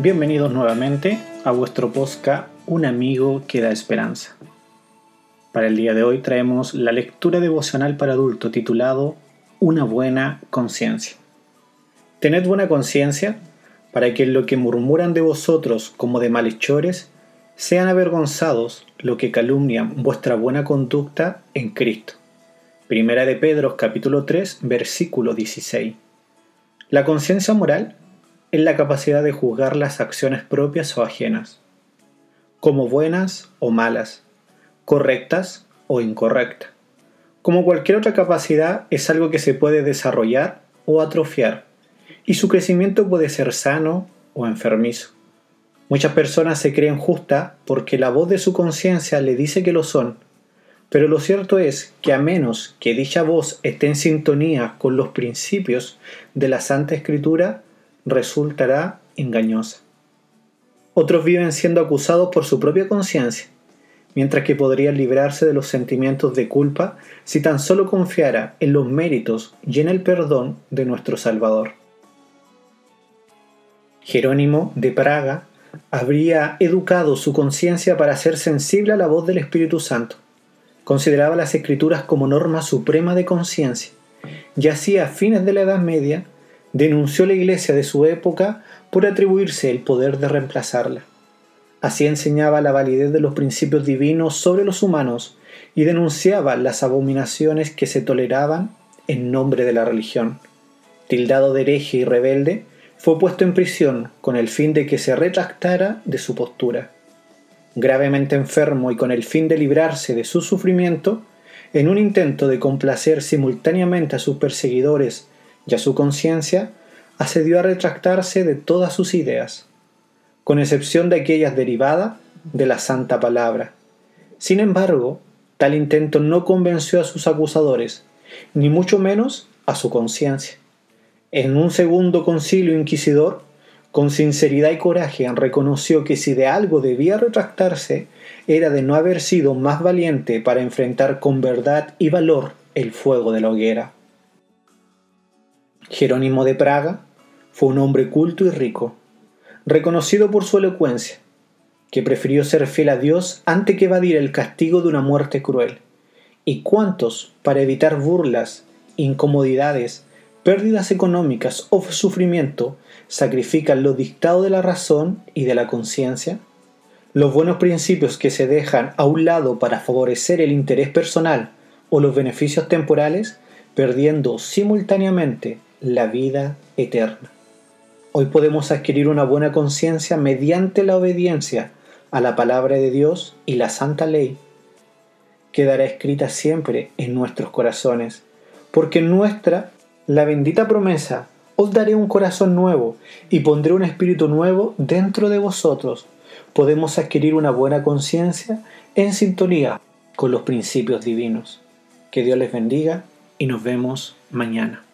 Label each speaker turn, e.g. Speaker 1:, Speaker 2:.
Speaker 1: Bienvenidos nuevamente a vuestro posca Un amigo que da esperanza. Para el día de hoy traemos la lectura devocional para adulto titulado Una buena conciencia. Tened buena conciencia para que lo que murmuran de vosotros como de malhechores sean avergonzados lo que calumnian vuestra buena conducta en Cristo. Primera de Pedro capítulo 3 versículo 16. La conciencia moral es la capacidad de juzgar las acciones propias o ajenas, como buenas o malas, correctas o incorrectas. Como cualquier otra capacidad es algo que se puede desarrollar o atrofiar, y su crecimiento puede ser sano o enfermizo. Muchas personas se creen justas porque la voz de su conciencia le dice que lo son, pero lo cierto es que a menos que dicha voz esté en sintonía con los principios de la Santa Escritura, resultará engañosa. Otros viven siendo acusados por su propia conciencia, mientras que podrían librarse de los sentimientos de culpa si tan solo confiara en los méritos y en el perdón de nuestro Salvador. Jerónimo de Praga habría educado su conciencia para ser sensible a la voz del Espíritu Santo. Consideraba las escrituras como norma suprema de conciencia y así a fines de la Edad Media denunció la iglesia de su época por atribuirse el poder de reemplazarla. Así enseñaba la validez de los principios divinos sobre los humanos y denunciaba las abominaciones que se toleraban en nombre de la religión. Tildado de hereje y rebelde, fue puesto en prisión con el fin de que se retractara de su postura. Gravemente enfermo y con el fin de librarse de su sufrimiento, en un intento de complacer simultáneamente a sus perseguidores ya su conciencia accedió a retractarse de todas sus ideas, con excepción de aquellas derivadas de la santa palabra. Sin embargo, tal intento no convenció a sus acusadores, ni mucho menos a su conciencia. En un segundo concilio inquisidor, con sinceridad y coraje reconoció que si de algo debía retractarse, era de no haber sido más valiente para enfrentar con verdad y valor el fuego de la hoguera. Jerónimo de Praga fue un hombre culto y rico, reconocido por su elocuencia, que prefirió ser fiel a Dios antes que evadir el castigo de una muerte cruel. ¿Y cuántos, para evitar burlas, incomodidades, pérdidas económicas o sufrimiento, sacrifican los dictados de la razón y de la conciencia? Los buenos principios que se dejan a un lado para favorecer el interés personal o los beneficios temporales, perdiendo simultáneamente la vida eterna. Hoy podemos adquirir una buena conciencia mediante la obediencia a la palabra de Dios y la santa ley. Quedará escrita siempre en nuestros corazones, porque nuestra la bendita promesa, os daré un corazón nuevo y pondré un espíritu nuevo dentro de vosotros. Podemos adquirir una buena conciencia en sintonía con los principios divinos. Que Dios les bendiga y nos vemos mañana.